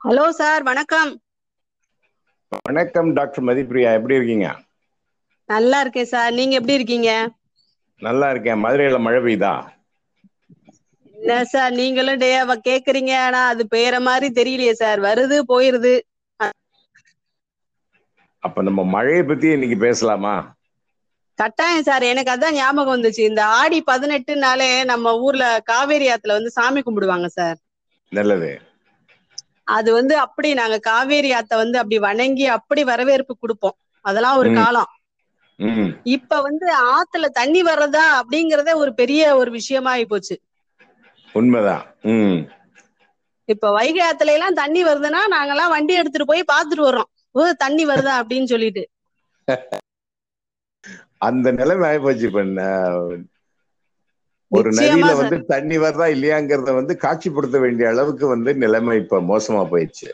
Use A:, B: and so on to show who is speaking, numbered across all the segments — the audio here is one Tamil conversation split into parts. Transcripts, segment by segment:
A: ஹலோ. சார் வணக்கம்.
B: வணக்கம் டாக்டர் மதிப்பிரியா. எப்படி இருக்கீங்க?
A: நல்லா இருக்கேன் சார். நீங்க எப்படி இருக்கீங்க?
B: நல்லா இருக்கேன். மதுரையில மழை பெய்யுதா?
A: என்ன சார் நீங்களும் டே அவ கேக்குறீங்க. ஆனா அது பெய்யற மாதிரி தெரியலையே சார். வருது போயிருது.
B: அப்ப நம்ம மழையை பத்தி இன்னைக்கு பேசலாமா?
A: கட்டாயம் சார். எனக்கு அதான் ஞாபகம் வந்துச்சு. இந்த ஆடி பதினெட்டுனாலே நம்ம ஊர்ல காவேரி ஆத்துல வந்து சாமி கும்பிடுவாங்க சார்.
B: நல்லது.
A: அது வந்து அப்படி நாங்க காவேரி ஆத்த வந்து அப்படி வணங்கி அப்படி வரவேற்பு கொடுப்போம். அதெல்லாம் ஒரு. காலம். இப்ப வந்து ஆத்துல தண்ணி வர்றதா அப்படிங்கறதே ஒரு பெரிய ஒரு விஷயமா ஆகி போச்சு
B: உண்மைதான்
A: இப்ப வைகை ஆத்துல எல்லாம் தண்ணி வருதுன்னா நாங்கெல்லாம் வண்டி எடுத்துட்டு போய் பாத்துட்டு வர்றோம். ஓ தண்ணி வருதா அப்படின்னு சொல்லிட்டு.
B: அந்த நிலைமை ஆயிப்போச்சு இப்ப ஒரு நதியில. வந்து தண்ணி வருதா இல்லையாங்கிறத வந்து காட்சிப்படுத்த வேண்டிய அளவுக்கு வந்து நிலைமை இப்ப மோசமா போயிடுச்சு.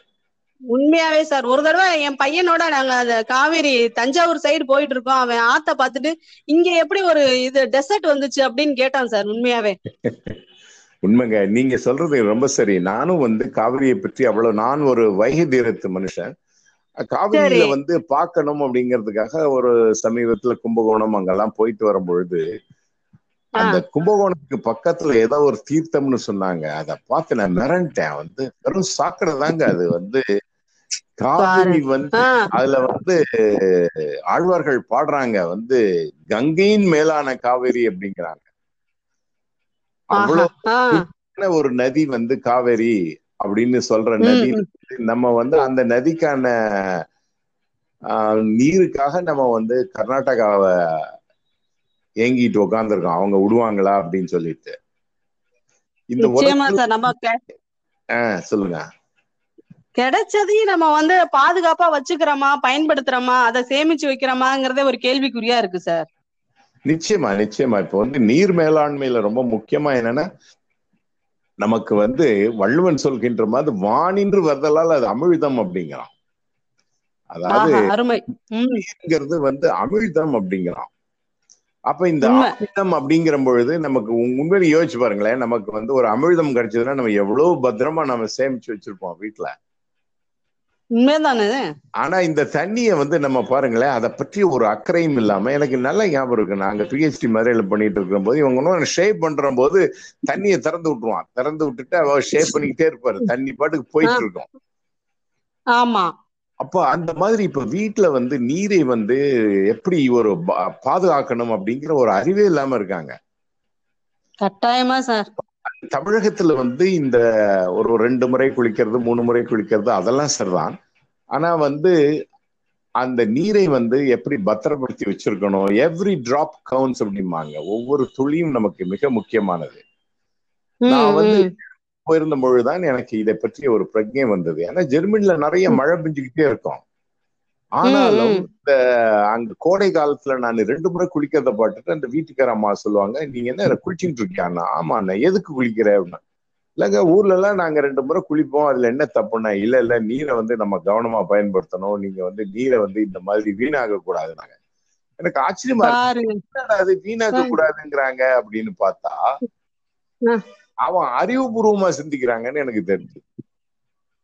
A: உண்மையாவே சார். ஒரு தடவை என் பையனோட நாங்க அந்த காவேரி தஞ்சாவூர் சைடு போயிட்டு இருக்கோம். அவன் ஆத்த பார்த்துட்டு இங்க எப்படி ஒரு இது டெசர்ட் வந்துச்சு? அப்படின்னு கேட்டான் சார் உண்மையாவே.
B: உண்மைங்க. நீங்க சொல்றது ரொம்ப சரி. நானும் வந்து காவிரியை பற்றி அவ்வளவு நான் ஒரு வைகை தீரத்து மனுஷன். காவிரியில. வந்து பார்க்கணும் அப்படிங்கிறதுக்காக ஒரு சமீபத்துல கும்பகோணம் அங்கெல்லாம் போயிட்டு வரும் பொழுது. அந்த கும்பகோணத்துக்கு பக்கத்துல ஏதோ ஒரு தீர்த்தம்னு சொன்னாங்க. அதை பார்த்து நான் மிரண்டேன். வந்து வெறும் சாக்கடை தாங்க அது. வந்து காவிரி வந்து அதுல வந்து ஆழ்வார்கள் பாடுறாங்க. வந்து கங்கையின் மேலான காவேரி அப்படிங்கிறாங்க. அவ்வளவு ஒரு நதி வந்து காவேரி அப்படின்னு சொல்ற நதி நம்ம வந்து அந்த நதிக்கான ஆஹ், நீருக்காக நம்ம வந்து கர்நாடகாவை ஏங்கிட்டு உட்காந்துருக்கோம் அவங்க விடுவாங்களா அப்படின்னு சொல்லிட்டு. இந்த சொல்லுங்க.
A: கிடைச்சதையும் நம்ம வந்து பாதுகாப்பா வச்சுக்கிறோமா பயன்படுத்துறோமா அதை சேமிச்சு வைக்கிறோமாங்கிறதே ஒரு கேள்விக்குறியா இருக்கு சார்.
B: நிச்சயமா நிச்சயமா. இப்போ வந்து நீர் மேலாண்மையில ரொம்ப முக்கியமா என்னன்னா நமக்கு வந்து வள்ளுவன் சொல்கின்ற மாதிரி வானின்று வருதலால் அது அமிழ்தம் அப்படிங்கிறான். அதாவது
A: ஆஹா அருமை. உம்
B: நீருங்கிறது வந்து அமிழ்தம் அப்படிங்கிறான். அப்ப இந்த
A: உண்மை.
B: அமிழ்தம் அப்படிங்கிற பொழுது நமக்கு உண்- உண்மையில யோசிச்சு பாருங்களேன். நமக்கு வந்து ஒரு அமிழ்தம் கிடைச்சதுன்னா நம்ம எவ்வளவு பத்திரமா நம்ம சேமிச்சு வச்சிருப்போம் வீட்டுல ஆனா இந்த தண்ணியை வந்து நம்ம பாருங்களேன் அதை பற்றி ஒரு அக்கறையும் இல்லாம எனக்கு நல்ல ஞாபகம் இருக்கு. நாங்க பிஹெச்டி மதுரையில பண்ணிட்டு இருக்கிற போது இவங்க ஒன்றும் ஷேப் பண்ற போது தண்ணியை திறந்து விட்டுருவான். திறந்து விட்டுட்டு அவ ஷேப் பண்ணிக்கிட்டே இருப்பாரு. தண்ணி பாட்டுக்கு போயிட்டு இருக்கும்.
A: ஆமா.
B: அப்போ அந்த மாதிரி இப்ப வீட்டுல வந்து நீரை வந்து எப்படி ஒரு பாதுகாக்கணும் அப்படிங்கிற ஒரு அறிவே இல்லாம இருக்காங்க.
A: கட்டாயமா சார்.
B: தமிழகத்துல வந்து இந்த ஒரு ரெண்டு முறை குளிக்கிறது மூணு முறை குளிக்கிறது அதெல்லாம் சரிதான். ஆனா வந்து அந்த நீரை வந்து எப்படி பத்திரப்படுத்தி வச்சிருக்கணும்? எவ்ரி டிராப் கவுன்ஸ் அப்படிம்பாங்க. ஒவ்வொரு துளியும் நமக்கு மிக முக்கியமானது. நான் வந்து. போயிருந்த பொழுதுதான் எனக்கு இதை பற்றி ஒரு பிரஜை வந்தது. ஏன்னா ஜெர்மனில நிறைய மழை பெஞ்சுக்கிட்டே இருக்கும். ஆனாலும். இந்த அங்க கோடை காலத்துல நான் ரெண்டு முறை குளிக்கிறத பார்த்துட்டு அந்த வீட்டுக்கார அம்மா சொல்லுவாங்க நீங்க என்ன குளிச்சுட்டு இருக்கியாண்ணா? ஆமா அண்ணா. எதுக்கு குளிக்கிற? அப்படின்னா இல்லைங்க ஊர்ல எல்லாம் நாங்க ரெண்டு முறை குளிப்போம். அதுல என்ன தப்புன்னா இல்ல இல்ல நீரை வந்து நம்ம கவனமா பயன்படுத்தணும். நீங்க வந்து நீரை வந்து இந்த மாதிரி வீணாக கூடாது நாங்க எனக்கு ஆச்சரியமா இருக்கு. அது வீணாக்க கூடாதுங்கிறாங்க அப்படின்னு பார்த்தா. அவன் அறிவுபூர்வமா சிந்திக்கிறாங்கன்னு எனக்கு தெரிஞ்சு.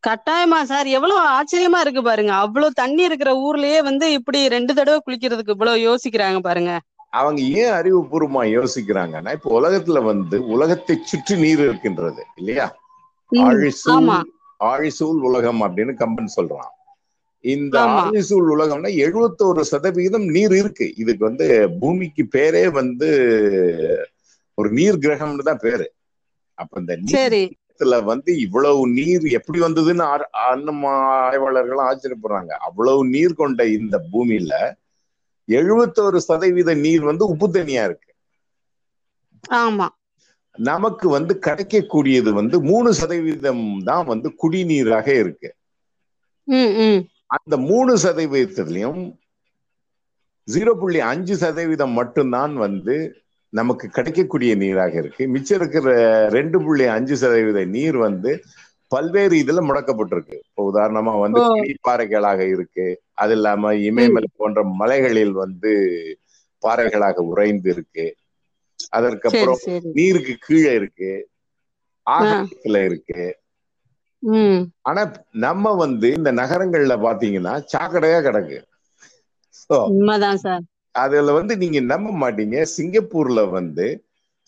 A: கட்டாயமா சார் எவ்வளவு ஆச்சரியமா இருக்கு பாருங்க. அவ்வளவு தண்ணி இருக்கிற ஊர்லயே வந்து இப்படி ரெண்டு தடவை குளிக்கிறதுக்கு இவ்வளவு யோசிக்கிறாங்க பாருங்க.
B: அவங்க ஏன் அறிவுபூர்வமா யோசிக்கிறாங்கன்னா இப்ப உலகத்துல வந்து உலகத்தை சுற்றி நீர் இருக்கின்றது இல்லையா?
A: ஆமா.
B: ஆழிசூழ் உலகம் அப்படின்னு கம்பன் சொல்றான். இந்த
A: ஆமா.
B: ஆழிசூழ் உலகம்னா எழுபத்தோரு சதவிகிதம் நீர் இருக்கு. இதுக்கு வந்து பூமிக்கு பேரே வந்து ஒரு நீர் கிரகம்னு தான் பேரு. அப்ப இந்த நீர்ல வந்து இவ்வளவு நீர் எப்படி வந்ததுன்னு அன்னம் ஆய்வாளர்களும் ஆச்சரியப்படுறாங்க. அவ்வளவு நீர் கொண்ட இந்த பூமியில எழுபத்தோரு சதவீத நீர் வந்து உப்பு தண்ணியா இருக்கு.
A: ஆமா.
B: நமக்கு வந்து கிடைக்கக்கூடியது வந்து மூணு சதவீதம் தான் வந்து குடிநீராக இருக்கு. அந்த மூணு சதவீதத்திலையும் ஜீரோ புள்ளி அஞ்சு சதவீதம் மட்டும்தான் வந்து நமக்கு கிடைக்கக்கூடிய நீராக இருக்கு. மிச்சம் இருக்கிற ரெண்டு புள்ளி அஞ்சு சதவீத நீர் வந்து பல்வேறு இதுல முடக்கப்பட்டிருக்கு. இப்போ உதாரணமா வந்து. பாறைகளாக இருக்கு. அது இல்லாம இமயமலை போன்ற மலைகளில் வந்து பாறைகளாக உறைந்து இருக்கு. அதற்கப்புறம் நீருக்கு கீழே இருக்கு. ஆகாயத்துல இருக்கு. ஆனா நம்ம வந்து இந்த நகரங்கள்ல பாத்தீங்கன்னா சாக்கடையா கிடக்கு. அதுல வந்து நீங்க நம்ப மாட்டீங்க. சிங்கப்பூர்ல வந்து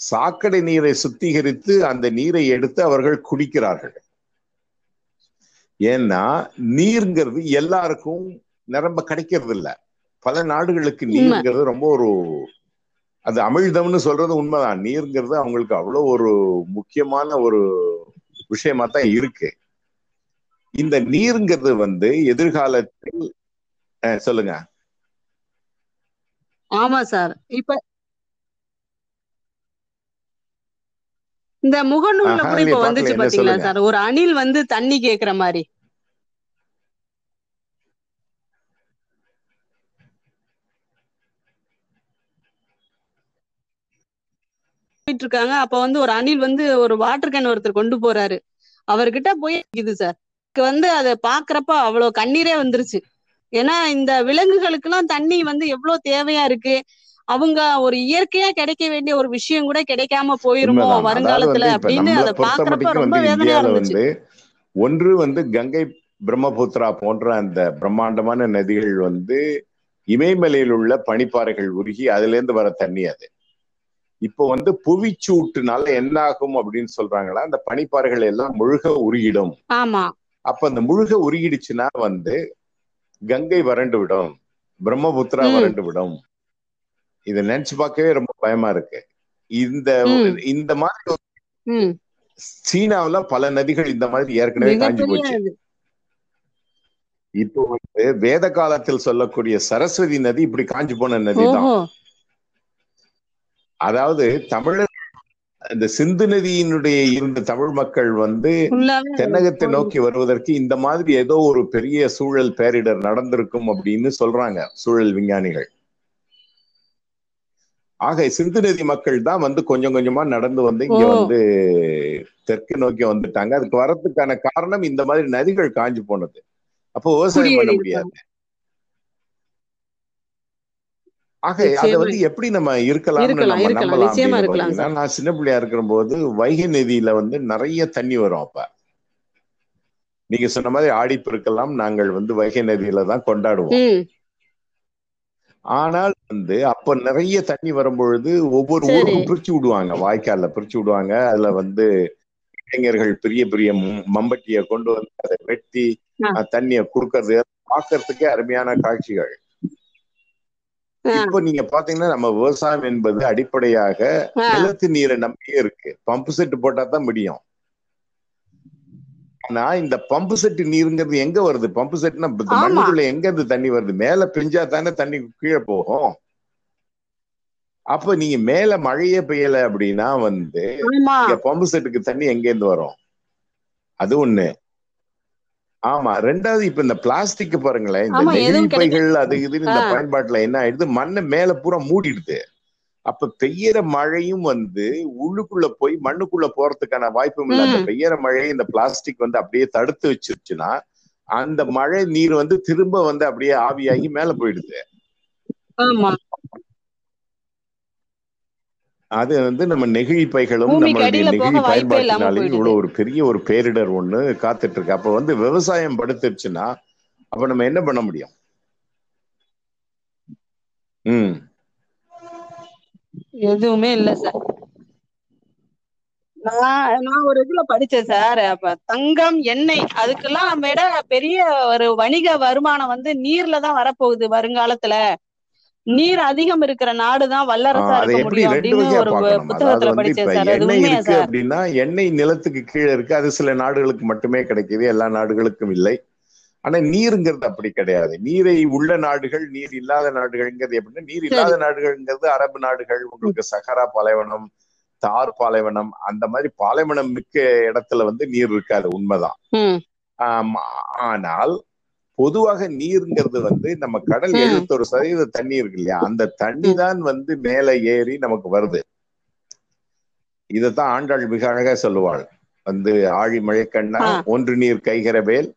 B: சாக்கடை நீரை சுத்திகரித்து அந்த நீரை எடுத்து அவர்கள் குடிக்கிறார்கள். ஏன்னா நீர்ங்கிறது எல்லாருக்கும் நிரம்ப கிடைக்கிறது இல்ல பல நாடுகளுக்கு நீர்ங்கிறது ரொம்ப ஒரு அது அமிழ்தம்னு சொல்றது உண்மைதான். நீர்ங்கிறது அவங்களுக்கு அவ்வளவு ஒரு முக்கியமான ஒரு விஷயமா தான் இருக்கு. இந்த நீருங்கிறது வந்து எதிர்காலத்தில் சொல்லுங்க.
A: ஆமா சார். இப்ப இந்த முகநூல்ல
B: ஆஹா,
A: கூட
B: இல்லையே,
A: இப்ப வந்துச்சு
B: பார்க்கல, என்ன
A: பாத்தீங்களா
B: சொல்லுங்க.
A: சார்? ஒரு அணில் வந்து தண்ணி கேக்குற மாதிரி. போயிட்டு இருக்காங்க அப்ப வந்து ஒரு அணில் வந்து ஒரு வாட்டர் கேன் ஒருத்தர் கொண்டு போறாரு. அவர்கிட்ட போய் இது சார். எனக்கு வந்து அதை பாக்குறப்ப அவ்வளவு கண்ணீரே வந்துருச்சு. ஏன்னா இந்த விலங்குகளுக்கு எல்லாம் தண்ணி வந்து எவ்வளவு தேவையா இருக்கு? அவங்க ஒரு இயற்கையா கிடைக்க வேண்டிய ஒரு விஷயம் கூட கிடைக்காம போயிருமோ வருங்காலத்துல அப்படின்னு அதை பாக்குறப்ப ரொம்ப வேதனையா இருந்துச்சு
B: ஒன்று வந்து கங்கை பிரம்மபுத்திரா போன்ற அந்த பிரம்மாண்டமான நதிகள் வந்து இமயமலையில் உள்ள பனிப்பாறைகள் உருகி அதுல இருந்து வர தண்ணி அது. இப்போ வந்து புவிச்சூட்டுனால என்ன ஆகும் அப்படின்னு சொல்றாங்களா? அந்த பனிப்பாறைகள் எல்லாம் முழுக உருகிடும்.
A: ஆமா.
B: அப்ப அந்த முழுக உருகிடுச்சுன்னா வந்து கங்கை வறண்டு விடும் பிரம்மபுத்திரா. வறண்டு விடும் இதை நினைச்சு பார்க்கவே ரொம்ப பயமா இருக்கு இந்த. இந்த மாதிரி சீனாவுல பல நதிகள் இந்த மாதிரி ஏற்கனவே காஞ்சி போச்சு. இப்போ வந்து வேத காலத்தில் சொல்லக்கூடிய சரஸ்வதி நதி இப்படி காஞ்சி போன நதி தான் அதாவது தமிழர் இந்த சிந்து நதியினுடைய இருந்த தமிழ் மக்கள் வந்து தென்னகத்தை நோக்கி வருவதற்கு இந்த மாதிரி ஏதோ ஒரு பெரிய சூழல் பேரிடர் நடந்திருக்கும் அப்படின்னு சொல்றாங்க சூழல் விஞ்ஞானிகள். ஆக சிந்து நதி மக்கள் தான் வந்து கொஞ்சம் கொஞ்சமா நடந்து வந்து இங்க. வந்து தெற்கு நோக்கி வந்துட்டாங்க. அதுக்கு வரதுக்கான காரணம் இந்த மாதிரி நதிகள் காஞ்சு போனது. அப்போ விவசாயம் பண்ண முடியாது. ஆக. அதை வந்து எப்படி நம்ம
A: இருக்கலாம்,
B: நான் சின்ன பிள்ளையா இருக்கிற போது வைகை நதியில வந்து நிறைய தண்ணி வரும் அப்ப. நீங்க சொன்ன மாதிரி ஆடிப்பெருக்கெல்லாம் நாங்கள் வந்து வைகை நதியில தான் கொண்டாடுவோம். ஆனால் வந்து அப்ப நிறைய தண்ணி வரும்பொழுது ஒவ்வொரு. ஊருக்கும் பிரிச்சு விடுவாங்க. வாய்க்கால்ல பிரிச்சு விடுவாங்க. அதுல வந்து இளைஞர்கள் பெரிய பெரிய மம்- மம்பட்டிய கொண்டு வந்து அதை வெட்டி தண்ணிய குடுக்கறது பார்க்கறதுக்கே அருமையான காட்சிகள். இப்போ நீங்க பாத்தீங்கன்னா நம்ம விவசாயம் என்பது அடிப்படையாக. நிலத்து நீரை நம்பியே இருக்கு. பம்பு செட் போட்டா தான் முடியும். ஆனா இந்த பம்பு செட் நீருங்கிறது எங்க வருது? பம்பு செட்னா. மண்ணுக்குள்ள எங்க இருந்து தண்ணி வருது? மேல பெஞ்சா தானே தண்ணி கீழே போகும். அப்ப நீங்க மேல மழையே பெய்யல அப்படின்னா வந்து பம்பு செட்டுக்கு தண்ணி எங்க இருந்து வரும்? அது ஒண்ணு. ஆமா ரெண்டாவது இப்ப இந்த பிளாஸ்டிக் பாருங்களேன் இந்த
A: ஆமா,
B: நெகிழி
A: எதுவும்
B: பைகள் அது இதுன்னு இந்த. பயன்பாட்டுல என்ன ஆயிடுது? மண்ணை மேல பூரா மூடிடுது. அப்ப பெய்யற மழையும் வந்து உள்ளுக்குள்ள போய் மண்ணுக்குள்ள போறதுக்கான வாய்ப்பும் இல்லை. அந்த. பெய்யற மழையை இந்த பிளாஸ்டிக் வந்து அப்படியே தடுத்து வச்சிருச்சுன்னா அந்த மழை நீர் வந்து திரும்ப வந்து அப்படியே ஆவியாகி மேல போயிடுது. அது வந்து நம்ம நெகிழி பைகளும் நம்மளுடைய நெகிழி
A: போயிடுது.
B: இவ்வளவு ஒரு பெரிய ஒரு பேரிடர் ஒண்ணு காத்துட்டு இருக்கு அப்ப வந்து விவசாயம் படுத்துருச்சுன்னா அப்ப நம்ம என்ன பண்ண முடியும்? ம்.
A: எதுவுமே இல்ல சார். நான் நான் ஒரு இதுல படிச்சேன் சார். அப்ப தங்கம் எண்ணெய் அதுக்கெல்லாம் விட பெரிய ஒரு வணிக வருமானம் வந்து நீர்ல தான் வரப்போகுது வருங்காலத்துல. நீர் அதிகம் இருக்கிற நாடுதான் வல்லரசா இருக்க முடியும் அப்படின்னு ஒரு புத்தகத்துல படிச்சேன் சார் அது உண்மையா சார்?
B: அப்படின்னா எண்ணெய் நிலத்துக்கு கீழே இருக்கு. அது சில நாடுகளுக்கு மட்டுமே கிடைக்குது. எல்லா நாடுகளுக்கும் இல்லை. ஆனா நீருங்கிறது அப்படி கிடையாது. நீரை உள்ள நாடுகள் நீர் இல்லாத நாடுகள்ங்கிறது எப்படின்னா நீர் இல்லாத நாடுகள்ங்கிறது அரபு நாடுகள் உங்களுக்கு சஹரா பாலைவனம் தார் பாலைவனம் அந்த மாதிரி பாலைவனம் மிக்க இடத்துல வந்து நீர் இருக்காது. உண்மைதான். ஆனால் பொதுவாக நீருங்கிறது வந்து நம்ம கடல்
A: ம்.
B: எழுபத்தொரு சதவீத தண்ணி இருக்கு இல்லையா அந்த தண்ணி தான் வந்து மேல ஏறி நமக்கு வருது இதத்தான் ஆண்டாள் மிக அழகா சொல்லுவாள் வந்து ஆழி மழைக்கண்ணா. ஒன்று நீர் கைகரவேல்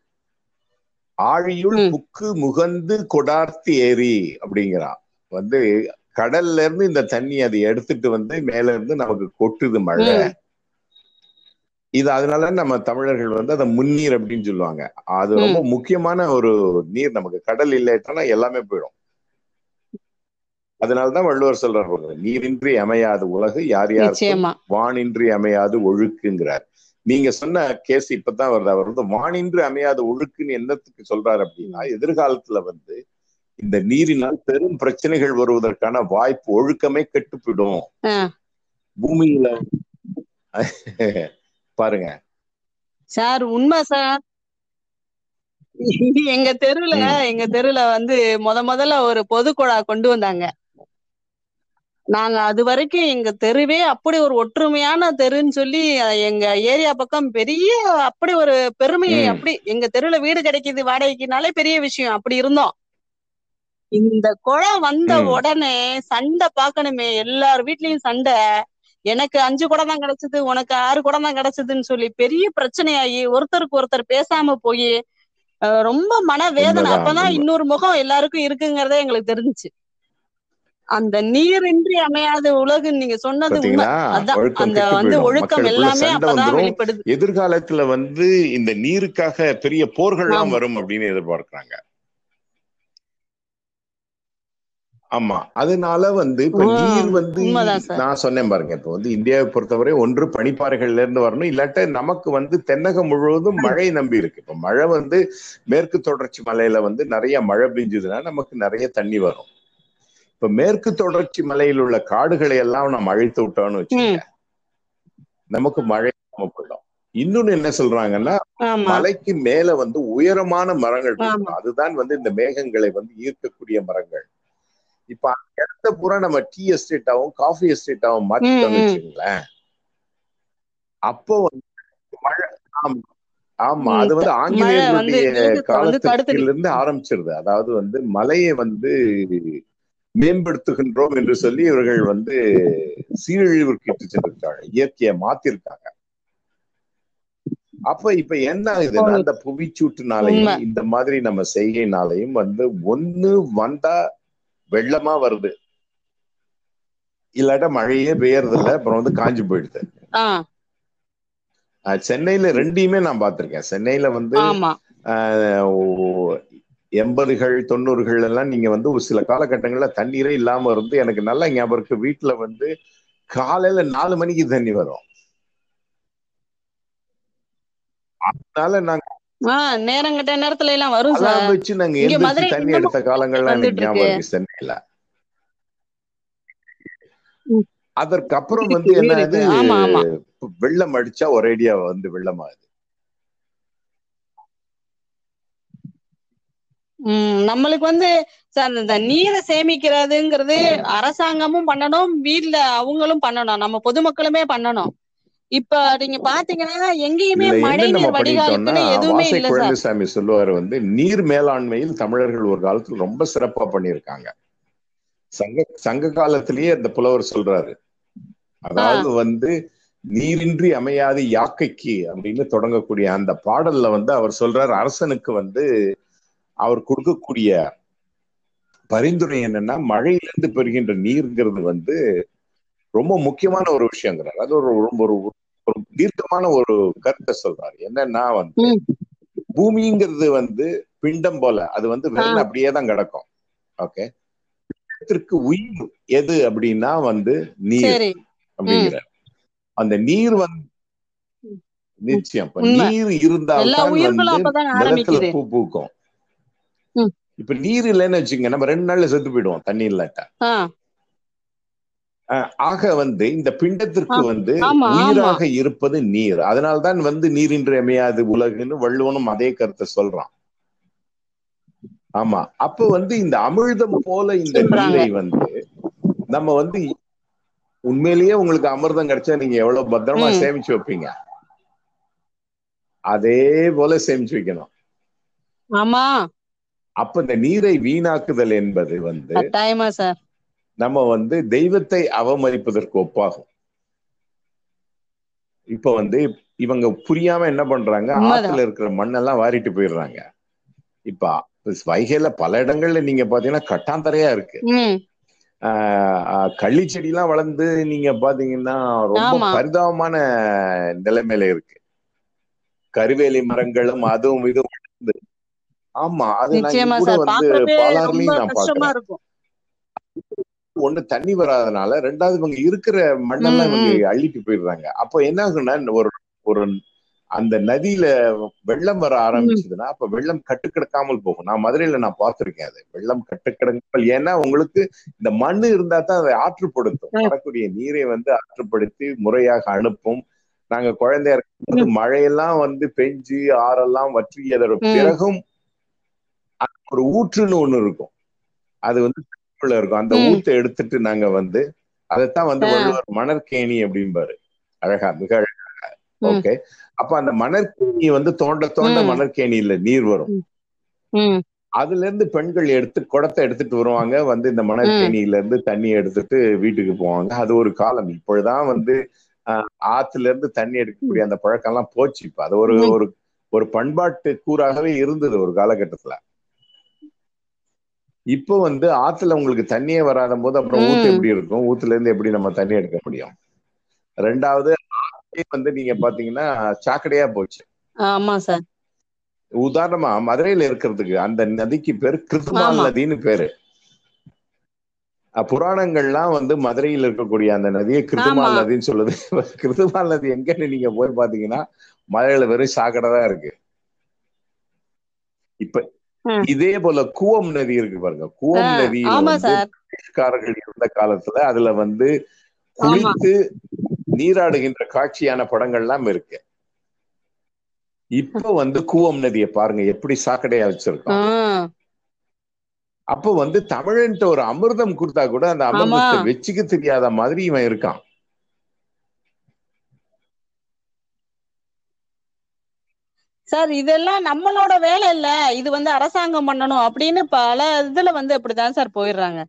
B: ஆழியுள்
A: ம்.
B: புக்கு முகந்து கொடார்த்தி ஏறி அப்படிங்கிறான் வந்து கடல்ல இருந்து இந்த தண்ணி அதை எடுத்துட்டு வந்து மேல இருந்து நமக்கு கொட்டுது மழை. இது அதனால நம்ம தமிழர்கள் வந்து அதை முன்னீர் அப்படின்னு சொல்லுவாங்க. அது. ரொம்ப முக்கியமான ஒரு நீர் நமக்கு. கடல் இல்லைட்டா எல்லாமே போயிடும். அதனாலதான் வள்ளுவர் சொல்றார் நீரின்றி அமையாது உலகு யார்
A: நிச்சயமா.
B: வானின்றி அமையாது ஒழுக்குங்கிறார். நீங்க சொன்ன கேஸ் இப்பதான் வருது. அவர் வந்து வானின்றி அமையாத ஒழுக்குன்னு என்னத்துக்கு சொல்றாரு அப்படின்னா எதிர்காலத்துல வந்து இந்த நீரினால் பெரும் பிரச்சனைகள் வருவதற்கான வாய்ப்பு ஒழுக்கமே கெட்டுப்பிடும்
A: ஆ.
B: பூமியில பாருங்க.
A: சார் உண்மை சார். எங்க தெருவுல
B: ம்.
A: எங்க தெருவுல வந்து முத முதல்ல ஒரு பொது குழா கொண்டு வந்தாங்க. நாங்க அது வரைக்கும் எங்க தெருவே அப்படி ஒரு ஒற்றுமையான தெருன்னு சொல்லி எங்க ஏரியா பக்கம் பெரிய அப்படி ஒரு பெருமை. அப்படி எங்க தெருவுல வீடு கிடைக்குது வாடகைக்குனாலே பெரிய விஷயம். அப்படி இருந்தோம். இந்த குளம் வந்த. உடனே சண்டை பார்க்கணுமே. எல்லார் வீட்லயும் சண்டை. எனக்கு அஞ்சு குடம் தான் கிடைச்சது உனக்கு ஆறு குடம் தான் கிடைச்சதுன்னு சொல்லி பெரிய பிரச்சனையாகி ஒருத்தருக்கு ஒருத்தர் பேசாம போய் ரொம்ப மன வேதனை
B: உண்மைதான்,
A: அப்பதான். இன்னொரு முகம் எல்லாருக்கும் இருக்குங்கிறதே எங்களுக்கு தெரிஞ்சுச்சு. அந்த நீரின்றி அமையாத உலகு நீங்க சொன்னது அந்த வந்து ஒழுக்கம் எல்லாமே அப்பதான் வெளிப்படுது.
B: எதிர்காலத்துல வந்து இந்த நீருக்காக பெரிய போர்கள்லாம்
A: ஆமா.
B: வரும் அப்படின்னு எதிர்பார்க்கறாங்க. ஆமா. அதனால வந்து இப்ப நீர் வந்து. நான் சொன்னேன் பாருங்க. இப்ப வந்து இந்தியாவை பொறுத்தவரை ஒன்று பனிப்பாறைகள்ல இருந்து வரணும். இல்லாட்ட நமக்கு வந்து தென்னகம் முழுவதும் மழை நம்பி இருக்கு. இப்ப மழை வந்து மேற்கு தொடர்ச்சி மலையில வந்து நிறைய மழை பெஞ்சதுன்னா நமக்கு நிறைய தண்ணி வரும். இப்ப மேற்கு தொடர்ச்சி மலையில் உள்ள காடுகளை எல்லாம் நம்ம அழித்து விட்டோம்னு வச்சுக்கோங்க. நமக்கு மழை போயிடும். இன்னொன்னு என்ன சொல்றாங்கன்னா மலைக்கு மேல வந்து உயரமான மரங்கள் அதுதான் வந்து இந்த மேகங்களை வந்து ஈர்க்கக்கூடிய மரங்கள். இப்ப அந்த இடத்த பூரா நம்ம டீ எஸ்டேட்டாவும் காஃபி எஸ்டேட்டாவும் மாத்திட்டோம்னு. வச்சுங்களேன் அப்போ வந்து மழை ஆமா ஆமா அது வந்து ஆங்கிலேயர்களுடைய காலத்துல இருந்து ஆரம்பிச்சிருது. அதாவது வந்து மலையை வந்து மேம்படுத்துகின்றோம் என்று சொல்லி இவர்கள் வந்து சீரழிவுக்கு இட்டு சென்றிருக்காங்க. இயற்கையை மாத்திருக்காங்க. அப்ப இப்ப என்ன ஆகுதுன்னா அந்த புவிச்சூட்டுனாலையும். இந்த மாதிரி நம்ம செய்கைனாலையும் வந்து ஒண்ணு வந்தா வெள்ளமா வருது. இல்லாட்டா மழையே பெய்யறது இல்ல அப்புறம் வந்து காஞ்சு போயிடுது. சென்னையில ரெண்டையுமே நான் பார்த்திருக்கேன். சென்னையில வந்து எண்பதுகள் தொண்ணூறுகள் எல்லாம் நீங்க வந்து ஒரு சில காலகட்டங்கள்ல தண்ணீரே இல்லாம இருந்து எனக்கு நல்லா ஞாபகம் இருக்கு. வீட்டுல வந்து காலையில நாலு மணிக்கு தண்ணி வரும். அதனால நாங்க
A: நேரங்கட்ட நேரத்துல எல்லாம் வரும் சார்.
B: வச்சு நாங்க எந்திரிச்சு தண்ணி எடுத்த காலங்கள்லாம் எனக்கு
A: வந்துட்டு
B: ஞாபகம்
A: இருக்கு.
B: இருக்கு சென்னையில. அதற்கப்புறம் வந்து
A: இருக்கு,
B: என்ன
A: இருக்கு.
B: ஆகுது
A: ஆமா ஆமா.
B: வெள்ளம் அடிச்சா ஒரேடியா வந்து வெள்ளமாகுது
A: உம் நம்மளுக்கு வந்து சார் இந்த நீரை சேமிக்கிறதுங்கிறது அரசாங்கமும் பண்ணணும் வீட்ல அவங்களும் பண்ணணும். நம்ம பொதுமக்களுமே பண்ணணும். இப்ப நீங்க பாத்தீங்கன்னா எங்கேயுமே மழை நீர் வடிகாலுக்குன்னு எதுவுமே இல்ல
B: குழந்தைசாமி சொல்லுவாரு வந்து நீர் மேலாண்மையில் தமிழர்கள் ஒரு காலத்துல ரொம்ப சிறப்பா பண்ணியிருக்காங்க. சங்க சங்க காலத்திலேயே அந்த புலவர் சொல்றாரு. அதாவது வந்து நீரின்றி அமையாது யாக்கைக்கு அப்படின்னு தொடங்கக்கூடிய அந்த பாடல்ல வந்து அவர் சொல்றாரு. அரசனுக்கு வந்து அவர் கொடுக்கக்கூடிய பரிந்துரை என்னன்னா மழையிலிருந்து பெறுகின்ற நீர்ங்கிறது வந்து ரொம்ப முக்கியமான ஒரு விஷயங்கிறார். அது ஒரு ரொம்ப ஒரு ஒரு தீர்க்கமான ஒரு கருத்தை சொல்றாரு. என்னன்னா வந்து. பூமிங்கிறது வந்து பிண்டம் போல. அது வந்து வெறும். அப்படியே தான் கிடக்கும். ஓகே? பிண்டத்திற்கு உயிர் எது அப்படின்னா வந்து நீர் அப்படிங்கிற. அந்த நீர் வந்து. நிச்சயம். நீர் இருந்தால்
A: எல்லா
B: தான்
A: உயிர்களும்
B: வந்து
A: அப்பதான்
B: நிலத்துல பூ பூக்கும். இப்ப நீர் இல்லைன்னு வச்சுங்க நம்ம ரெண்டு நாள்ல செத்து போயிடுவோம். தண்ணி இல்லாட்டா. ஆக வந்து இந்த பிண்டத்திற்கு வந்து உயிராக இருப்பது நீர். அதனால்தான் வந்து நீரின்றி அமையாது உலகுன்னு வள்ளுவனும் அதே கருத்தை சொல்றான். ஆமா. அப்ப வந்து இந்த அமிர்தம் போல இந்த. நீரை வந்து நம்ம வந்து உண்மையிலேயே உங்களுக்கு அமிர்தம் கிடைச்சா நீங்க எவ்வளவு பத்திரமா. சேமிச்சு வைப்பீங்க? அதே போல சேமிச்சு வைக்கணும்.
A: ஆமா.
B: அப்ப இந்த நீரை வீணாக்குதல் என்பது வந்து நம்ம வந்து தெய்வத்தை அவமதிப்பதற்கு ஒப்பாகும். இப்ப வந்து இவங்க புரியாம என்ன பண்றாங்க. ஆத்துல இருக்கிற மண்ணெல்லாம் வாரிட்டு போயிடுறாங்க. இப்ப வைகையில பல இடங்கள்ல நீங்க பாத்தீங்கன்னா கட்டாந்தரையா இருக்கு. கள்ளி செடிலாம் வளர்ந்து நீங்க பாத்தீங்கன்னா ரொம்ப பரிதாபமான நிலைமையில இருக்கு. கருவேலி மரங்களும் அதுவும் இதுவும். ஆமா அது நான் கூட வந்து பாலாறுலயும் நான் பாக்குறேன். ஒண்ணு தண்ணி வராதனால ரெண்டாவது இவங்க இருக்கிற மண்ணெல்லாம் இவங்க அள்ளிட்டு போயிடுறாங்க. அப்போ என்ன ஆகுன்னா ஒரு ஒரு அந்த நதியில வெள்ளம் வர ஆரம்பிச்சதுன்னா அப்ப வெள்ளம் கட்டுக்கிடக்காமல் போகும். நான் மதுரையில நான் பார்த்திருக்கேன் அது. வெள்ளம் கட்டுக்கிடக்காமல் ஏன்னா உங்களுக்கு இந்த மண்ணு இருந்தா தான் அதை ஆற்றுப்படுத்தும். வரக்கூடிய நீரை வந்து ஆற்றுப்படுத்தி முறையாக அனுப்பும். நாங்க குழந்தையா இருக்கும்போது மழையெல்லாம் வந்து பெஞ்சு ஆறெல்லாம் வற்றியதோட
A: ம்.
B: பிறகும் ஒரு ஊற்றுன்னு ஒண்ணு இருக்கும். அது வந்து தண்ணிக்குள்ள இருக்கும். அந்த ஊத்தை எடுத்துட்டு நாங்க வந்து அதைத்தான் வந்து வள்ளுவர் மணற்கேணி அப்படிம்பாரு. அழகா மிக அழகா. ஓகே. அப்ப அந்த மணற்கேணி வந்து தோண்ட தோண்ட மணற்கேணியில நீர் வரும். அதுல இருந்து பெண்கள் எடுத்து குடத்தை எடுத்துட்டு வருவாங்க. வந்து இந்த மணற்கேணியில இருந்து தண்ணி எடுத்துட்டு வீட்டுக்கு போவாங்க. அது ஒரு காலம் இப்பொழுதுதான் வந்து ஆத்துல இருந்து தண்ணி எடுக்கக்கூடிய அந்த பழக்கம் எல்லாம் போச்சு. இப்ப அது ஒரு ஒரு பண்பாட்டு கூறாகவே இருந்தது ஒரு காலகட்டத்துல. இப்போ வந்து ஆத்துல உங்களுக்கு தண்ணியே வராத போது அப்புறம் ஊத்து எப்படி இருக்கும்? ஊத்துல இருந்து எப்படி நம்ம தண்ணி எடுக்க முடியும்? ரெண்டாவது வந்து நீங்க பாத்தீங்கன்னா சாக்கடையா போச்சு.
A: ஆமா சார்.
B: உதாரணமா மதுரையில இருக்கிறதுக்கு அந்த நதிக்கு பேர் கிருத்துமால்
A: ஆமா.
B: நதின்னு பேரு. புராணங்கள்லாம் வந்து மதுரையில் இருக்கக்கூடிய அந்த நதியை
A: ஆமா.
B: கிருத்துமால் நதின்னு சொல்லுது. கிருத்துமால் நதி எங்கன்னு நீங்க போய் பாத்தீங்கன்னா மதுரையில வெறும் சாக்கடை தான் இருக்கு. இப்ப இதே போல கூவம் நதி இருக்கு பாருங்க. கூவம்
A: சார்.
B: பிரிட்டிஷ்காரர்கள் இருந்த காலத்துல அதுல வந்து குளித்து நீராடுகின்ற காட்சியான படங்கள்லாம் இருக்கு. இப்ப வந்து கூவம் நதியை பாருங்க எப்படி சாக்கடையா வச்சிருக்கோம் அப்ப வந்து தமிழன்ட்ட ஒரு அமிர்தம் கொடுத்தா கூட அந்த அமிர்தத்தை வச்சுக்க தெரியாத மாதிரி இவன் இருக்கான்.
A: சார் இதெல்லாம் நம்மளோட வேலை இல்ல இது வந்து அரசாங்கம் பண்ணணும் அப்படின்னு பல இதுல வந்து அப்படிதான் சார் போயிடுறாங்க.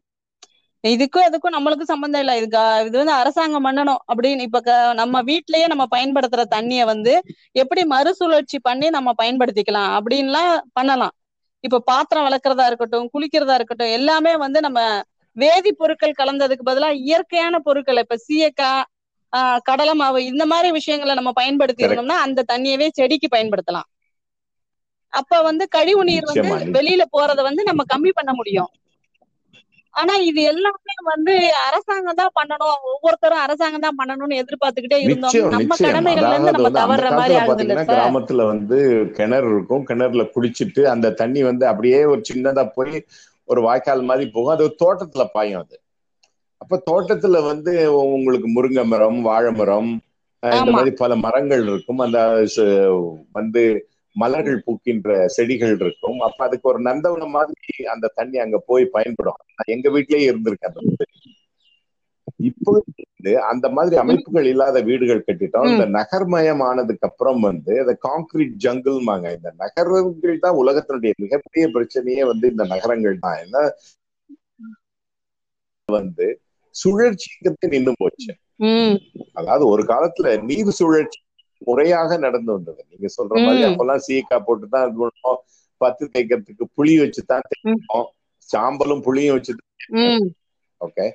A: இதுக்கும் இதுக்கும் நம்மளுக்கும் சம்பந்தம் இல்ல. இது இது வந்து அரசாங்கம் பண்ணணும் அப்படின்னு இப்ப க- நம்ம வீட்லயே நம்ம பயன்படுத்துற தண்ணிய வந்து எப்படி மறுசுழற்சி பண்ணி நம்ம பயன்படுத்திக்கலாம் அப்படின்லாம் பண்ணலாம். இப்ப பாத்திரம் வளர்க்கறதா இருக்கட்டும் குளிக்கிறதா இருக்கட்டும் எல்லாமே வந்து நம்ம வேதி பொருட்கள் கலந்ததுக்கு பதிலா இயற்கையான பொருட்கள் இப்ப சீயக்காய் ஆஹ் கடலை மாவு இந்த மாதிரி விஷயங்களை நம்ம பயன்படுத்தி
B: Correct.
A: இருந்தோம்னா அந்த தண்ணியவே செடிக்கு பயன்படுத்தலாம். அப்ப வந்து கழிவு நீர் வந்து. வெளியில போறத வந்து நம்ம கம்மி பண்ண முடியும். ஆனா இது எல்லாமே வந்து அரசாங்கம் தான் பண்ணணும். ஒவ்வொருத்தரும் அரசாங்கம் தான் பண்ணணும்னு எதிர்பார்த்துக்கிட்டே இருந்தோம். நம்ம கடமைகள்ல இருந்து நம்ம தவறுற மாதிரி ஆகுது
B: கிராமத்துல வந்து கிணறு இருக்கும். கிணறுல குளிச்சுட்டு அந்த தண்ணி வந்து அப்படியே ஒரு சின்னதா போய் ஒரு வாய்க்கால் மாதிரி போகும். அது தோட்டத்துல பாயும் அது. அப்ப தோட்டத்துல வந்து உங்களுக்கு முருங்கை மரம் வாழை மரம் இந்த மாதிரி பல மரங்கள் இருக்கும். அந்த வந்து மலர்கள் பூக்கின்ற செடிகள் இருக்கும். அப்ப அதுக்கு ஒரு நந்தவனம் மாதிரி அந்த தண்ணி அங்க போய் பயன்படும். நான் எங்க வீட்லயே இருந்திருக்கேன் அந்த மாதிரி. இப்போ வந்து அந்த மாதிரி அமைப்புகள் இல்லாத வீடுகள் கட்டிட்டோம். இந்த நகர்மயம் ஆனதுக்கு அப்புறம் வந்து இந்த கான்கிரீட் ஜங்கிள்மாங்க இந்த நகரங்கள் தான் உலகத்தினுடைய மிகப்பெரிய பிரச்சனையே வந்து இந்த நகரங்கள் தான். என்ன வந்து சுழற்சிங்கிறது நின்று போச்சு. அதாவது ஒரு காலத்துல நீர் சுழற்சி முறையாக நடந்து வந்தது. நீங்க சொல்ற மாதிரி அப்பெல்லாம் சீக்காய் போட்டு தான் இது பண்ணுவோம். பத்து தேய்க்கிறதுக்கு புளி வச்சு தான்
A: ம்.
B: தேய்ப்போம். சாம்பலும் புளியும் வச்சு
A: ம்.
B: ஓகே?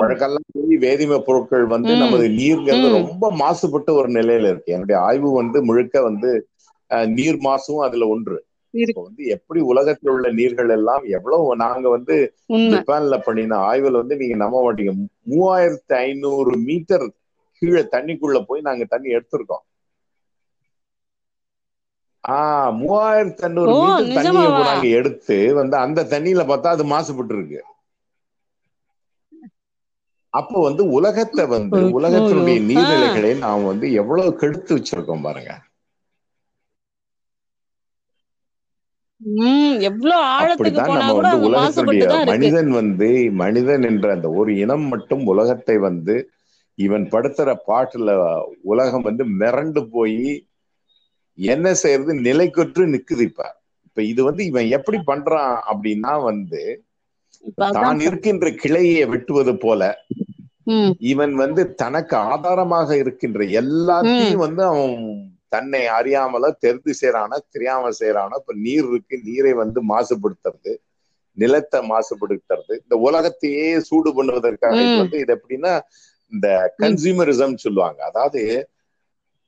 B: பழக்கெல்லாம் போய் வேதிம பொருட்கள் வந்து நமது நீர்ங்கிறது ரொம்ப மாசுபட்ட ஒரு நிலையில இருக்கு. என்னுடைய ஆய்வு வந்து முழுக்க வந்து நீர் மாசும் அதுல ஒன்று. வந்து எப்படி உலகத்தில் உள்ள நீர்கள் எல்லாம் எவ்வளவு நாங்க வந்து ஜப்பான்ல பண்ணின ஆய்வுல வந்து நீங்க நம்ப மாட்டீங்க. மூவாயிரத்தி ஐநூறு மீட்டர் கீழே தண்ணிக்குள்ள போய் நாங்க தண்ணி எடுத்திருக்கோம். ஆஹ் மூவாயிரத்தி ஐநூறு மீட்டர் தண்ணியை நாங்க எடுத்து வந்து அந்த தண்ணியில பார்த்தா அது மாசுபட்டு இருக்கு அப்போ வந்து உலகத்தை வந்து உலகத்தினுடைய நீர்நிலைகளை நாம் வந்து எவ்வளவு கெடுத்து வச்சிருக்கோம் பாருங்க
A: ம் எவ்வளவு ஆழத்துக்கு
B: அப்படித்தான்
A: போனா
B: நம்ம
A: கூட
B: வந்து
A: அங்க
B: உலகத்தினுடைய
A: மாசுபட்டு தான் இருக்கு
B: மனிதன் வந்து மனிதன் என்ற அந்த ஒரு இனம் மட்டும் உலகத்தை வந்து இவன் படுத்துற பாட்டுல உலகம் வந்து மிரண்டு போய் என்ன செய்யறது? நிலைக்கொற்று நிக்குது இப்ப. இப்ப இது வந்து இவன் எப்படி பண்றான் அப்படின்னா வந்து தான் இருக்கின்ற கிளையை வெட்டுவது போல இவன் வந்து தனக்கு ஆதாரமாக இருக்கின்ற எல்லாத்தையும் வந்து அவன் தன்னை அறியாமல தெரிந்து செய்யறானோ தெரியாம செய்யறானோ இப்ப நீர் இருக்கு நீரை வந்து மாசுபடுத்துறது நிலத்தை மாசுபடுத்துறது இந்த உலகத்தையே சூடு பண்ணுவதற்காக. வந்து இது எப்படின்னா இந்த கன்சியூமரிசம் சொல்லுவாங்க. அதாவது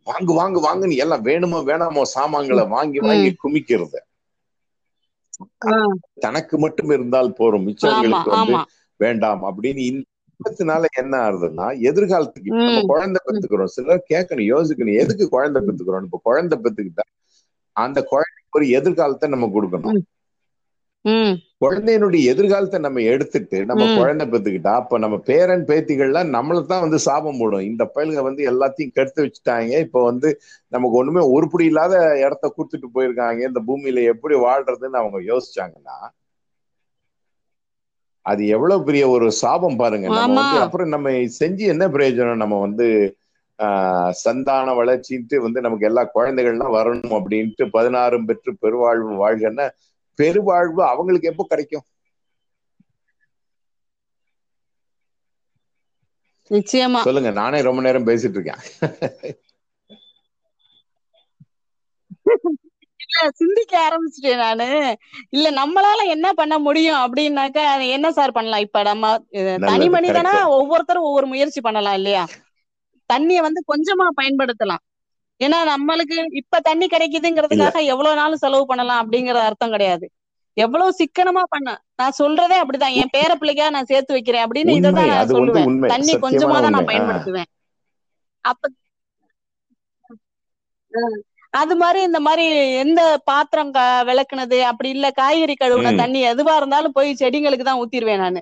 B: வாங்கு வாங்கு வாங்குன்னு எல்லாம் வேணுமோ வேணாமோ சாமான்களை வாங்கி வாங்கி குமிக்கிறது. தனக்கு மட்டும் இருந்தால்
A: ஆமா
B: மிச்சவங்களுக்கு வந்து வேண்டாம் அப்படின்னு விபத்துனால என்ன ஆகுதுன்னா எதிர்காலத்துக்கு நம்ம. குழந்தை பெத்துக்கிறோம் சிலர் கேட்கணும் யோசிக்கணும் எதுக்கு குழந்தை பெத்துக்கிறோம் இப்ப குழந்தை பெத்துக்கிட்டா அந்த குழந்தைக்கு ஒரு எதிர்காலத்தை நம்ம கொடுக்கணும். குழந்தையினுடைய எதிர்காலத்தை நம்ம எடுத்துட்டு நம்ம. குழந்தை பெத்துக்கிட்டா அப்ப நம்ம பேரன் பேத்திகள்லாம் நம்மள தான் வந்து சாபம் போடும். இந்த பயலுங்க வந்து எல்லாத்தையும் கெடுத்து வச்சுட்டாங்க. இப்ப வந்து நமக்கு ஒண்ணுமே உருப்படி இல்லாத இடத்த கொடுத்துட்டு போயிருக்காங்க. இந்த பூமியில எப்படி வாழ்றதுன்னு அவங்க யோசிச்சாங்கன்னா அது எவ்வளவு பெரிய ஒரு சாபம் பாருங்க. நம்ம. வந்து அப்புறம் நம்ம செஞ்சு என்ன பிரயோஜனம்? நம்ம வந்து சந்தான வளர்ச்சின்ட்டு வந்து நமக்கு எல்லா குழந்தைகள்லாம் வரணும் அப்படின்ட்டு பதினாறும் பெற்று பெருவாழ்வு வாழ்கன்னா பெருவாழ்வு அவங்களுக்கு எப்போ கிடைக்கும்?
A: நிச்சயமா.
B: சொல்லுங்க நானே ரொம்ப நேரம் பேசிட்டு இருக்கேன்.
A: சிந்திக்க ஆரம்பிச்சிட்டேன் நானு. இல்ல நம்மளால என்ன பண்ண முடியும் அப்படின்னாக்கா என்ன சார் பண்ணலாம்? இப்ப நம்ம தனி மனிதனா. ஒவ்வொருத்தரும் ஒவ்வொரு முயற்சி பண்ணலாம் இல்லையா? தண்ணிய வந்து கொஞ்சமா பயன்படுத்தலாம். ஏன்னா நம்மளுக்கு இப்ப தண்ணி கிடைக்குதுங்கிறதுக்காக எவ்வளவு நாளும் செலவு பண்ணலாம் அப்படிங்கிற அர்த்தம் கிடையாது. எவ்வளவு சிக்கனமா பண்ண நான் சொல்றதே அப்படிதான். என் பேர பிள்ளைக்கா நான் சேர்த்து வைக்கிறேன் அப்படின்னு இதான் நான் சொல்லுவேன். தண்ணி கொஞ்சமா தான் நான். பயன்படுத்துவேன். அப்ப அது மாதிரி இந்த மாதிரி எந்த பாத்திரம் விளக்குனது அப்படி இல்ல காய்கறி கழுவுன. தண்ணி எதுவா இருந்தாலும் போய் செடிங்களுக்கு தான் ஊத்திடுவேன் நானு.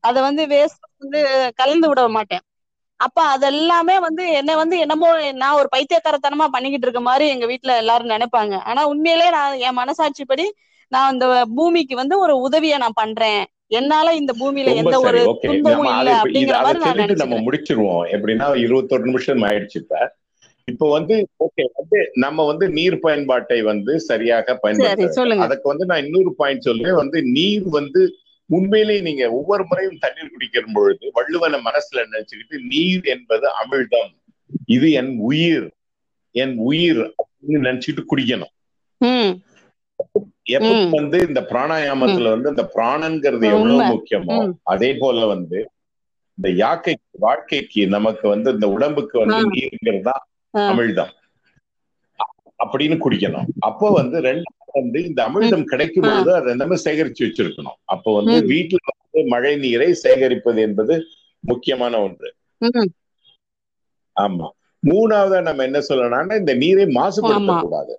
A: அத வந்து வேஸ்ட் வந்து கலந்து விட மாட்டேன். அப்ப அதெல்லாமே வந்து என்ன வந்து என்னமோ நான் ஒரு பைத்தியக்காரத்தனமா பண்ணிக்கிட்டு இருக்க மாதிரி எங்க வீட்ல எல்லாரும் நினைப்பாங்க. ஆனா உண்மையிலே நான் என் மனசாட்சிப்படி நான் இந்த பூமிக்கு வந்து ஒரு உதவியை நான் பண்றேன். என்னால இந்த பூமியில எந்த ஒரு துன்பமும்
B: நம்ம
A: இல்ல அப்படிங்கிற மாதிரி நான்
B: முடிச்சிருவோம். எப்படின்னா இருபத்தொரு நிமிஷம் ஆயிடுச்சு இப்ப. இப்ப வந்து ஓகே வந்து நம்ம வந்து நீர் பயன்பாட்டை வந்து சரியாக
A: சரி
B: பயன்படுத்த அதுக்கு வந்து நான் இன்னொரு பாயிண்ட் சொல்றேன் வந்து நீர் வந்து உண்மையிலேயே நீங்க ஒவ்வொரு முறையும் தண்ணீர் குடிக்கிற பொழுது வள்ளுவனை மனசுல நினைச்சுக்கிட்டு நீர் என்பது அமிழ்தம் இது என் உயிர் என் உயிர் அப்படின்னு நினைச்சிட்டு குடிக்கணும் எப்ப. வந்து இந்த பிராணாயாமத்துல வந்து இந்த பிராணங்கிறது. எவ்வளவு முக்கியமோ. அதே போல வந்து இந்த யாக்கை வாழ்க்கைக்கு நமக்கு வந்து இந்த உடம்புக்கு வந்து. நீருங்கிறது தான். அமிழ்தம் அப்படின்னு குடிக்கணும். அப்போ வந்து ரெண்டாவது வந்து இந்த அமிழ்தம் கிடைக்கும். பொழுது அதை நம்ம சேகரிச்சு வச்சிருக்கணும். அப்போ வந்து. வீட்டுல வந்து மழை நீரை சேகரிப்பது என்பது முக்கியமான ஒன்று. ஆமா. மூணாவதா நம்ம என்ன சொல்லணும்னா இந்த நீரை மாசுபடுத்தக் கூடாது.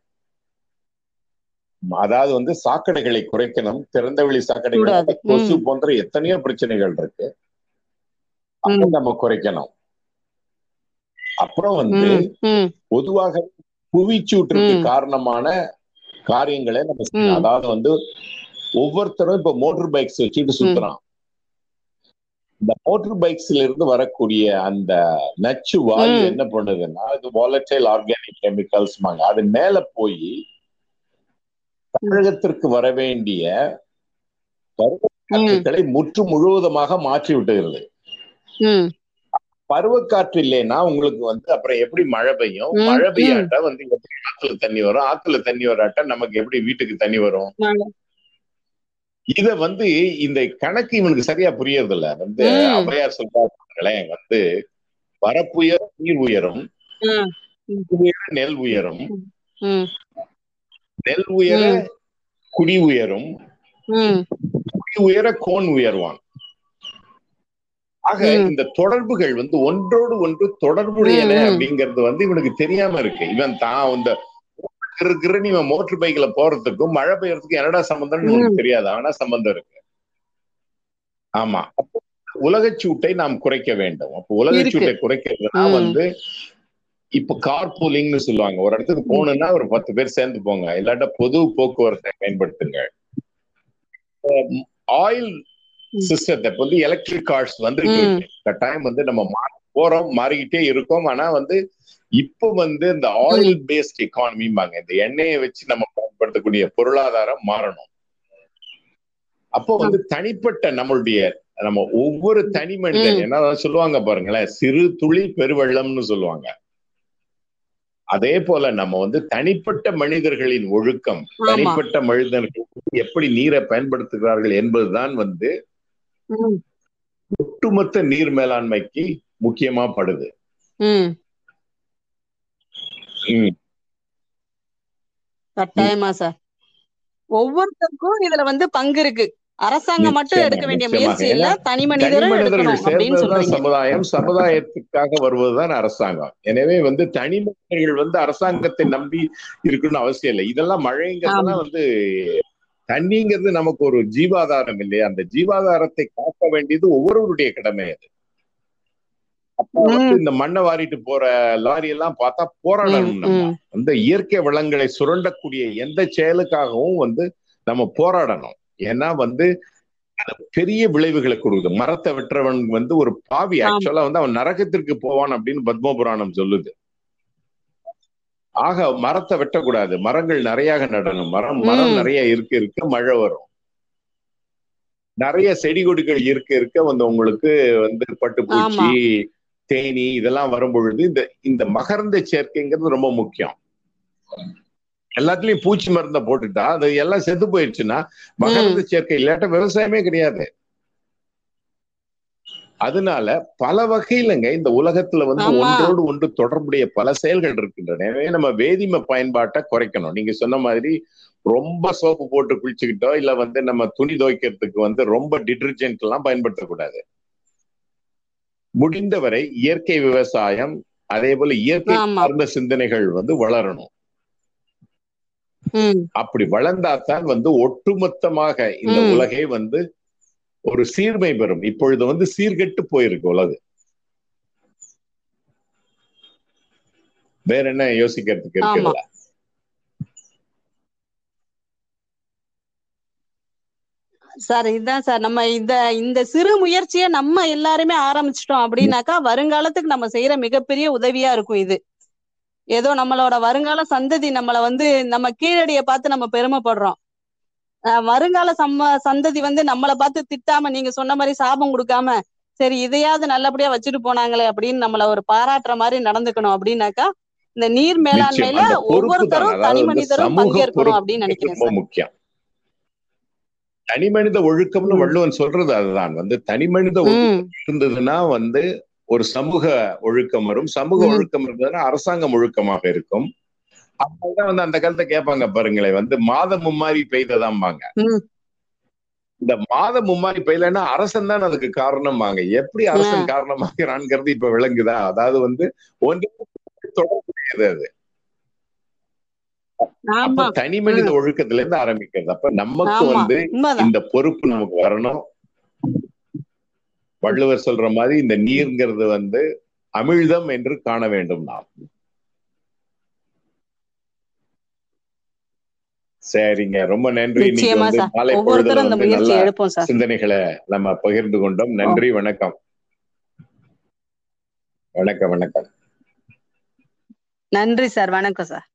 B: அதாவது வந்து சாக்கடைகளை குறைக்கணும். திறந்தவெளி சாக்கடைகள். கொசு. போன்ற எத்தனையோ பிரச்சனைகள் இருக்கு. அதை. நம்ம குறைக்கணும். அப்புறம் வந்து பொதுவாக புவிச்சூற்றுக்கு. காரணமான காரியங்களை நம்ம. அதாவது வந்து ஒவ்வொருத்தரும் இப்ப மோட்டார் பைக்ஸ் வச்சுட்டு சுத்துறான். இந்த மோட்டார் பைக்ஸ்ல இருந்து வரக்கூடிய அந்த நச்சு வாயு. என்ன பண்ணுதுன்னா அது வாலட்டைல் ஆர்கானிக் கெமிக்கல்ஸ் அது மேல போய் தமிழகத்திற்கு வர வேண்டிய பருவக்காற்றுகளை முற்று முழுவதுமாக மாற்றி விட்டுகிறது. பருவக்காற்று இல்லைன்னா உங்களுக்கு வந்து அப்புறம் எப்படி மழை பெய்யும்? மழை. பெய்யாட்டா வந்து எப்படி ஆத்துல தண்ணி வரும்? ஆத்துல தண்ணி வராட்டா நமக்கு எப்படி வீட்டுக்கு தண்ணி வரும். இத வந்து இந்த கணக்கு இவனுக்கு சரியா புரியறது இல்ல வந்து
A: ம்.
B: ஔவையார் சொல்றாங்களேன் வந்து வரப்புயரும் நீர் உயரும் நெல் உயரும் நெல் உயர. குடி உயரும் குடி உயர கோன் உயர்வான். ஆக. இந்த தொடர்புகள் வந்து ஒன்றோடு ஒன்று தொடர்புடையன. அப்படிங்கிறது வந்து இவனுக்கு தெரியாம இருக்கு. இவன் தான் இந்த இருக்கிற இவன் மோட்டர் பைக்ல போறதுக்கும் மழை பெய்யறதுக்கும் என்னடா சம்பந்தம்னு இவனுக்கு தெரியாது. ஆனா சம்பந்தம் இருக்கு. ஆமா. அப்போ உலகச்சூட்டை நாம் குறைக்க வேண்டும். அப்போ உலகச்சூட்டை குறைக்கிறதுனா. வந்து இப்ப கார் பூலிங்னு சொல்லுவாங்க. ஒரு இடத்துக்கு போகணும்னா ஒரு பத்து பேர் சேர்ந்து போங்க. இல்லாட்டா பொது போக்குவரத்தை பயன்படுத்துங்க ஆயில். சிஸ்டத்தை வந்து எலக்ட்ரிக் கார்ஸ் வந்துட்டு
A: ம்.
B: இருக்கு கட்டாயம் வந்து நம்ம போறோம் மாறிக்கிட்டே இருக்கோம். ஆனா வந்து இப்போ வந்து இந்த ஆயில் பேஸ்ட் எக்கானமிம்பாங்க இந்த எண்ணெயை வச்சு நம்ம பயன்படுத்தக்கூடிய பொருளாதாரம் மாறணும். அப்போ வந்து தனிப்பட்ட நம்மளுடைய நம்ம ஒவ்வொரு தனி மனிதன். என்ன சொல்லுவாங்க பாருங்களேன். சிறு துளி பெருவெள்ளம்னு சொல்லுவாங்க. அதே போல நம்ம வந்து தனிப்பட்ட மனிதர்களின் ஒழுக்கம் தனிப்பட்ட மனிதர்கள் எப்படி நீரை பயன்படுத்துகிறார்கள் என்பதுதான் வந்து ஒட்டுமொத்த நீர் மேலாண்மைக்கு முக்கியமா படுது.
A: கட்டாயமா சார். ஒவ்வொருத்தருக்கும் இதுல வந்து பங்கு இருக்கு. அரசாங்கம் மட்டும் எடுக்க வேண்டிய. முயற்சி இல்ல தனி
B: மனிதர்கள் சமுதாயம். சமுதாயத்துக்காக வருவதுதான் அரசாங்கம். எனவே வந்து தனி மனிதர்கள் வந்து அரசாங்கத்தை நம்பி இருக்கணும்னு அவசியம் இல்லை. இதெல்லாம் மழைங்கிறதெல்லாம் வந்து தண்ணிங்கிறது நமக்கு ஒரு ஜீவாதாரம் இல்லையா? அந்த ஜீவாதாரத்தை காக்க வேண்டியது ஒவ்வொருவருடைய கடமை அது. அப்போ வந்து இந்த மண்ணை வாரிட்டு போற லாரி எல்லாம் பார்த்தா போராடணும். அந்த இயற்கை வளங்களை சுரண்டக்கூடிய எந்த செயலுக்காகவும் வந்து நம்ம போராடணும். ஏன்னா வந்து பெரிய விளைவுகளை கொடுக்குது. மரத்தை வெட்டுறவன் வந்து ஒரு பாவி. ஆக்சுவலா வந்து அவன் நரகத்திற்கு போவான் அப்படின்னு பத்ம புராணம் சொல்லுது. ஆக மரத்தை வெட்டக்கூடாது. மரங்கள் நிறைய நடணும். மரம் மரம். நிறைய இருக்க இருக்க மழை வரும். நிறைய செடி கொடிகள் இருக்க இருக்க. வந்து உங்களுக்கு வந்து பட்டுப்பூச்சி தேனி இதெல்லாம் வரும் பொழுது இந்த இந்த மகரந்த சேர்க்கைங்கிறது ரொம்ப முக்கியம். எல்லாத்துலயும் பூச்சி மருந்த போட்டுட்டா அது எல்லாம் செத்து போயிடுச்சுன்னா மகரந்த சேர்க்கை இல்லாட்ட விவசாயமே கிடையாது. அதனால பல வகையிலங்க இந்த உலகத்துல வந்து. ஒன்றோடு ஒன்று தொடர்புடைய பல செயல்கள் இருக்கின்றன எனவே நம்ம வேதிம பயன்பாட்டை குறைக்கணும் நீங்க சொன்ன மாதிரி ரொம்ப சோப்பு போட்டு குளிச்சுக்கிட்டோ இல்ல வந்து நம்ம துணி துவைக்கிறதுக்கு வந்து ரொம்ப டிட்டர்ஜென்ட் எல்லாம் பயன்படுத்தக்கூடாது முடிந்தவரை இயற்கை விவசாயம் அதே போல இயற்கை. சார்ந்த சிந்தனைகள் வந்து வளரணும் அப்படி வளர்ந்தாதான் வந்து ஒட்டுமொத்தமாக இந்த. உலகே வந்து ஒரு சீர்மை பெறும். இப்பொழுது வந்து சீர்கெட்டு போயிருக்கு உலகு. வேற என்ன யோசிக்கிறதுக்கு இருக்குல்ல
A: சார் இதுதான் சார் நம்ம இந்த இந்த சிறு முயற்சியை நம்ம எல்லாருமே ஆரம்பிச்சிட்டோம் அப்படின்னாக்கா வருங்காலத்துக்கு நம்ம செய்யற மிகப்பெரிய உதவியா இருக்கும் இது. ஏதோ நம்மளோட வருங்கால சந்ததி நம்மள வந்து நம்ம கீழடிய பார்த்து நம்ம பெருமைப்படுறோம். வருங்கால சம்ம சந்ததி வந்து நம்மளை பார்த்து திட்டாம நீங்க சொன்ன மாதிரி சாபம் கொடுக்காம சரி இதையாவது நல்லபடியா வச்சுட்டு போனாங்களே அப்படின்னு நம்மள ஒரு பாராட்டுற மாதிரி நடந்துக்கணும் அப்படின்னாக்கா இந்த நீர் மேலாண்மையில. ஒவ்வொருத்தரும் தனி மனிதரும் பங்கேற்கணும் அப்படின்னு நினைக்கிறேன்
B: முக்கியம். தனி மனித ஒழுக்கம்னு. வள்ளுவன் சொல்றது அதுதான். வந்து தனி மனித ஒழுக்கம் இருந்ததுன்னா வந்து ஒரு சமூக ஒழுக்கம் வரும். சமூக. ஒழுக்கம் இருந்ததுன்னா அரசாங்கம் ஒழுக்கமாக இருக்கும். அப்பதான் வந்து அந்த காலத்தை கேட்பாங்க பாருங்களேன் வந்து மாதம் மும்மாரி பெய்ததாம்பாங்க. இந்த மாதம் மும்மாரி பெய்யலன்னா அரசன் தான் அதுக்கு காரணமாங்க எப்படி அரசன் காரணமாகிறான்ங்கிறது இப்ப விளங்குதா? அதாவது வந்து ஒன்று தொடர்புடையது அது. தனி மனித ஒழுக்கத்துல இருந்து ஆரம்பிக்கிறது. அப்ப நமக்கு வந்து இந்த பொறுப்பு நமக்கு வரணும். வள்ளுவர் சொல்ற மாதிரி இந்த நீர்ங்கிறது வந்து அமிழ்தம் என்று காண வேண்டும் நாம். சரிங்க. ரொம்ப நன்றி.
A: நிச்சயமா
B: வந்து மாலை பொழுதுல சிந்தனைகளை நம்ம பகிர்ந்து கொண்டோம். நன்றி. வணக்கம். வணக்கம் வணக்கம்.
A: நன்றி சார். வணக்கம் சார்.